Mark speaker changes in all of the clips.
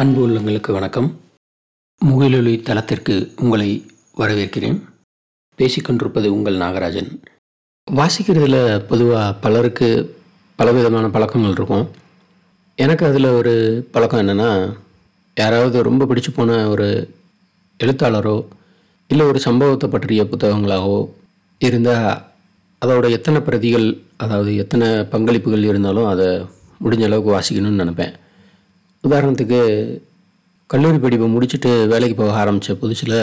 Speaker 1: அன்பு உள்ளங்களுக்கு வணக்கம். முகிலொலி தளத்திற்கு உங்களை வரவேற்கிறேன். பேசிக்கொண்டிருப்பது உங்கள் நாகராஜன். வாசிக்கிறதுல பொதுவாக பலருக்கு பலவிதமான பழக்கங்கள் இருக்கும். எனக்கு அதில் ஒரு பழக்கம் என்னென்னா யாராவது ரொம்ப பிடிச்சு போன ஒரு எழுத்தாளரோ இல்லை ஒரு சம்பவத்தை பற்றிய புத்தகங்களாகவோ இருந்தால் அதோட எத்தனை பிரதிகள் அதாவது எத்தனை பங்களிப்புகள் இருந்தாலும் அதை முடிஞ்ச அளவுக்கு வாசிக்கணும்னு நினப்பேன். உதாரணத்துக்கு கல்லூரி படிப்பை முடிச்சுட்டு வேலைக்கு போக ஆரம்பித்த புதுசில்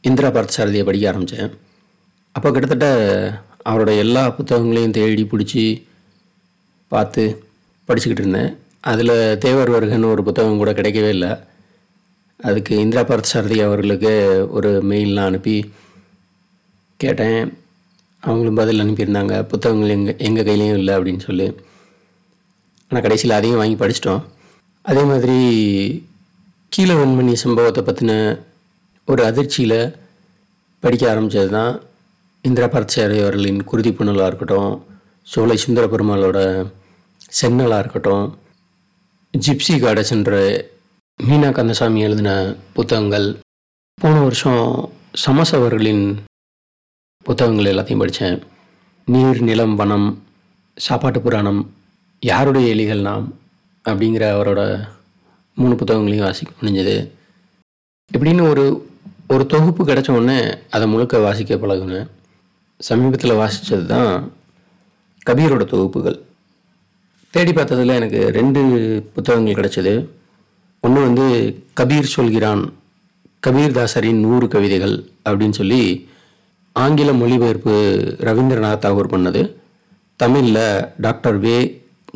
Speaker 1: இந்திரா பார்த்தசாரதியை படிக்க ஆரம்பித்தேன் அப்போ கிட்டத்தட்ட அவரோட எல்லா புத்தகங்களையும் தேடி பிடிச்சி பார்த்து படிச்சுக்கிட்டு இருந்தேன். அதில் தேவர் வருகன்னு ஒரு புத்தகம் கூட கிடைக்கவே இல்லை. அதுக்கு இந்திரா பார்த்தசாரதி அவர்களுக்கு ஒரு மெயிலெலாம் அனுப்பி கேட்டேன். அவங்களும் பதில் அனுப்பியிருந்தாங்க. புத்தகங்கள் எங்கள் எங்கள் கையிலையும் இல்லை அப்படின்னு சொல்லி. ஆனால் கடைசியில் அதையும் வாங்கி படிச்சிட்டோம். அதே மாதிரி கீழ வெண்மணி சம்பவத்தை பற்றின ஒரு அதிர்ச்சியில் படிக்க ஆரம்பித்தது தான் இந்திரா பார்த்தசாரி அவர்களின் குருதி புனலாக இருக்கட்டும் சோலை சுந்தர பெருமாளோட சென்னலாக இருக்கட்டும் ஜிப்சி காடஸ் என்ற மீனா கந்தசாமி எழுதின புத்தகங்கள் போன வருஷம் சமஸ் அவர்களின் புத்தகங்கள் எல்லாத்தையும் படித்தேன் நீர் நிலம் வனம் சாப்பாட்டு புராணம் யாருடைய எலிகள் நாம் அப்படிங்கிற அவரோட மூணு புத்தகங்களையும் வாசிக்க முடிஞ்சது. இப்படின்னு ஒரு ஒரு தொகுப்பு கிடச்ச உடனே அதை முழுக்க வாசிக்க பழகுனேன் சமீபத்தில் வாசித்தது தான் கபீரோட தொகுப்புகள். தேடி பார்த்ததில் எனக்கு ரெண்டு புத்தகங்கள் கிடைச்சது. ஒன்று வந்து கபீர் சொல்கிறான் கபீர்தாசரின் நூறு கவிதைகள் அப்படின்னு சொல்லி ஆங்கில மொழிபெயர்ப்பு ரவீந்திரநாத் தாகூர் பண்ணது. தமிழில் டாக்டர் வே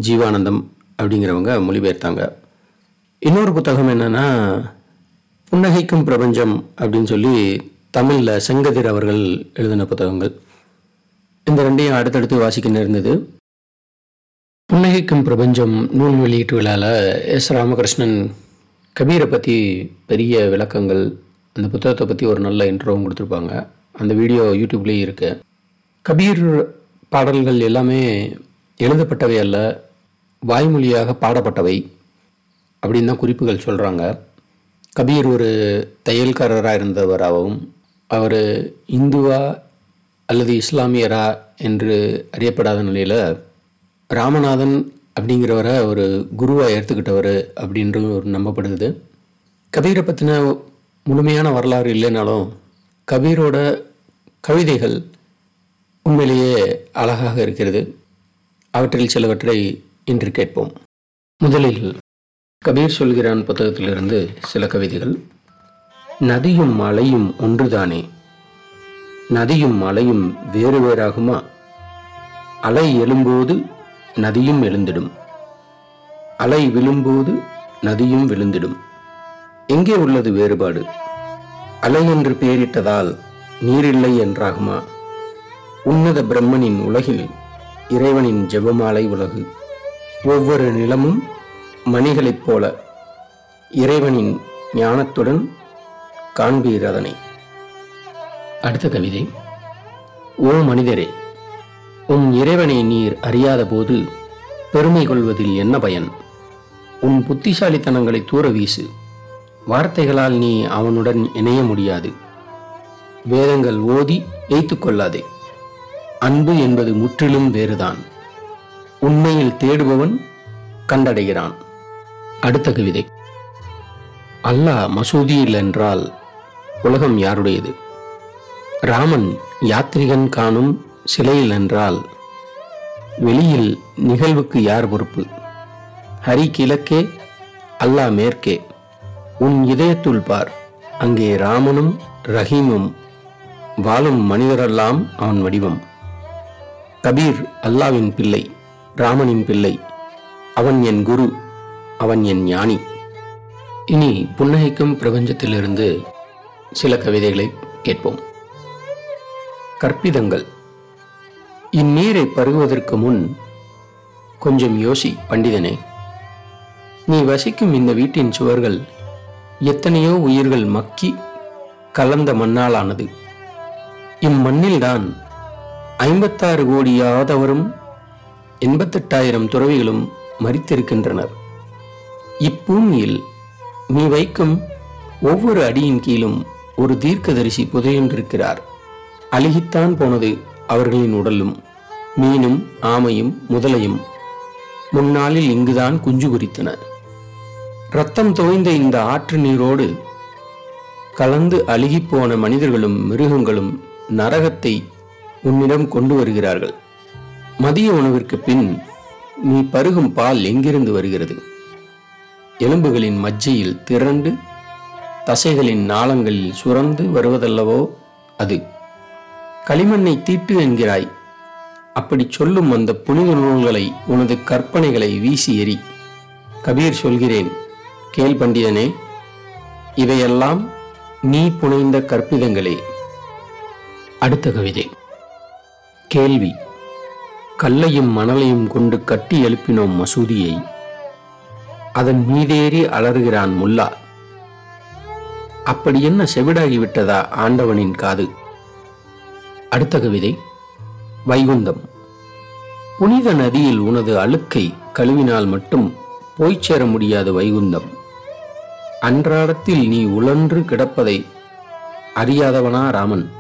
Speaker 1: ஜீவானந்தம் அப்படிங்கிறவங்க மொழிபெயர்த்தாங்க. இன்னொரு புத்தகம் என்னென்னா புன்னகைக்கும் பிரபஞ்சம் அப்படின்னு சொல்லி தமிழில் செங்கதிர் அவர்கள் எழுதின புத்தகங்கள். இந்த ரெண்டையும் அடுத்தடுத்து வாசிக்க நேர்ந்தது புன்னகைக்கும் பிரபஞ்சம் நூல் வெளியீட்டு விழாவில் எஸ் ராமகிருஷ்ணன் கபீரை பற்றி பெரிய விளக்கங்கள் அந்த புத்தகத்தை பற்றி ஒரு நல்ல இன்ட்ரோவும் கொடுத்துருப்பாங்க. அந்த வீடியோ யூடியூப்லேயும் இருக்குது கபீர் பாடல்கள் எல்லாமே எழுதப்பட்டவை அல்ல வாய்மொழியாக பாடப்பட்டவை அப்படின்னு தான் குறிப்புகள் சொல்கிறாங்க கபீர் ஒரு தையல்காரராக இருந்தவராகவும் அவர் இந்துவா அல்லது இஸ்லாமியரா என்று அறியப்படாத நிலையில் ராமநாதன் அப்படிங்கிறவரை ஒரு குருவாக ஏற்றுக்கிட்டவர் அப்படின்றது ஒரு நம்பப்படுது. கபீரை பற்றின முழுமையான வரலாறு இல்லைனாலும் கபீரோட கவிதைகள் உண்மையிலேயே அழகாக இருக்கிறது. அவற்றில் சிலவற்றை இன்று கேட்போம். முதலில் கபீர் சொல்கிறான் புத்தகத்திலிருந்து சில கவிதைகள். நதியும் மலையும் ஒன்றுதானே? நதியும் மலையும் வேறு வேறாகுமா? அலை எழும்போது நதியும் எழுந்திடும். அலை விழும்போது நதியும் விழுந்திடும். எங்கே உள்ளது வேறுபாடு? அலை என்று பெயரிட்டதால் நீரில்லை என்றாகுமா? உன்னத பிரம்மனின் உலகில் இறைவனின் ஜெபமாலை உலகு. ஒவ்வொரு நிலமும் மணிகளைப் போல இறைவனின் ஞானத்துடன் காண்பீர் அதனை. அடுத்த கவிதை ஓ மனிதரே உன் இறைவனை நீர் அறியாத போது பெருமை கொள்வதில் என்ன பயன்? உன் புத்திசாலித்தனங்களை தூர வீசு. வார்த்தைகளால் நீ அவனுடன் இணைய முடியாது. வேதங்கள் ஓதி எய்த்து கொள்ளாதே. அன்பு என்பது முற்றிலும் வேறுதான். உண்மையில் தேடுபவன் கண்டடைகிறான். அடுத்த கவிதை. அல்லாஹ் மசூதியில் என்றால் உலகம் யாருடையது? ராமன் யாத்ரிகன் காணும் சிலையில் என்றால் வெளியில் நிகழ்வுக்கு யார் பொறுப்பு? ஹரி கிழக்கே அல்லாஹ் மேற்கே. உன் இதயத்துள் பார் அங்கே ராமனும் ரஹீமும் வாழும் மனிதரெல்லாம் அவன் வடிவம். கபீர் அல்லாவின் பிள்ளை. ராமனின் பிள்ளை. அவன் என் குரு அவன் என் ஞானி. இனி புன்னகைக்கும் பிரபஞ்சத்திலிருந்து சில கவிதைகளை கேட்போம். கற்பிதங்கள். இந்நீரை பருகுவதற்கு முன் கொஞ்சம் யோசி பண்டிதனே. நீ வசிக்கும் இந்த வீட்டின் சுவர்கள் எத்தனையோ உயிர்கள் மக்கி கலந்த மண்ணாலானது. இம்மண்ணில்தான் ஐம்பத்தாறு கோடியாதவரும் எண்பத்தெட்டாயிரம் துறவிகளும் மறித்திருக்கின்றனர். இப்பூமியில் நீ வைக்கும் ஒவ்வொரு அடியின் கீழும் ஒரு தீர்க்கதரிசி புதையென்றிருக்கிறார். அழுகித்தான் போனது அவர்களின் உடலும் மீனும் ஆமையும் முதலையும் முன்னாளில் இங்குதான் குஞ்சு குறித்தன ரத்தம் தோய்ந்த இந்த ஆற்று நீரோடு கலந்து அழுகிப்போன மனிதர்களும் மிருகங்களும் நரகத்தை உன்னிடம் கொண்டு வருகிறார்கள். மதிய உணவிற்கு பின் நீ பருகும் பால் எங்கிருந்து வருகிறது? எலும்புகளின் மஜ்ஜையில் திரண்டு தசைகளின் நாளங்களில் சுரந்து வருவதல்லவோ அது? களிமண்ணை தீட்டு என்கிறாய். அப்படி சொல்லும் அந்த புனித நூல்களை உனது கற்பனைகளை வீசி எறி கபீர் சொல்கிறேன் கேள் பண்டிதனே இவையெல்லாம் நீ புனைந்த கற்பிதங்களே. அடுத்த கவிதை. கேள்வி. கல்லையும் மணலையும் கொண்டு கட்டி எழுப்பினோம் மசூதியை. அதன் மீதேறி அலறுகிறான் முல்லா. அப்படி என்ன செவிடாகிவிட்டதா ஆண்டவனின் காது? அடுத்த கவிதை வைகுந்தம். புனித நதியில் உனது அழுக்கை கழுவினால் மட்டும் போய்ச் சேர முடியாது வைகுந்தம். அன்றாடத்தில் நீ உழன்று கிடப்பதை அறியாதவனா ராமன்.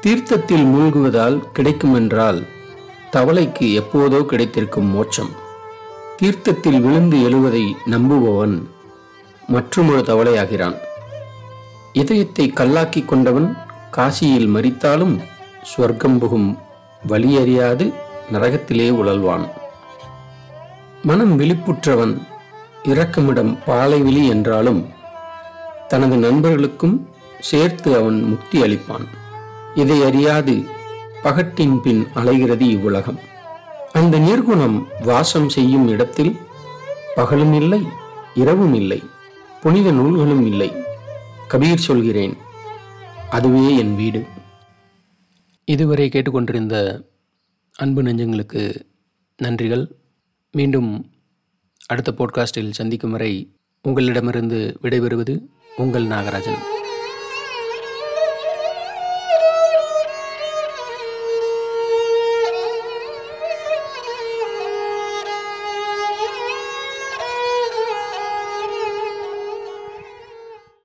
Speaker 1: தீர்த்தத்தில் மூழ்குவதால் கிடைக்குமென்றால் தவளைக்கு எப்போதோ கிடைத்திருக்கும் மோட்சம். தீர்த்தத்தில் விழுந்து எழுவதை நம்புபவன் மற்றுமொரு தவளையாகிறான். இதயத்தை கல்லாக்கிக் கொண்டவன் காசியில் மரித்தாலும் ஸ்வர்க்கம் புகும் வழியறியாது நரகத்திலே உழல்வான். மனம் விழிப்புற்றவன் இரக்கமிடம் பாலைவிழி என்றாலும் தனது நண்பர்களுக்கும் சேர்த்து அவன் முக்தி அளிப்பான். இதை அறியாது பகட்டின் பின் அலைகிறது இவ்வுலகம். அந்த நிர்குணம் வாசம் செய்யும் இடத்தில் பகலும் இல்லை இரவும் இல்லை புனித நூல்களும் இல்லை. கபீர் சொல்கிறேன் அதுவே என் வீடு. இதுவரை கேட்டுக்கொண்டிருந்த அன்பு நெஞ்சங்களுக்கு நன்றிகள். மீண்டும் அடுத்த போட்காஸ்டில் சந்திக்கும் வரை உங்களிடமிருந்து விடைபெறுவது உங்கள் நாகராஜன்.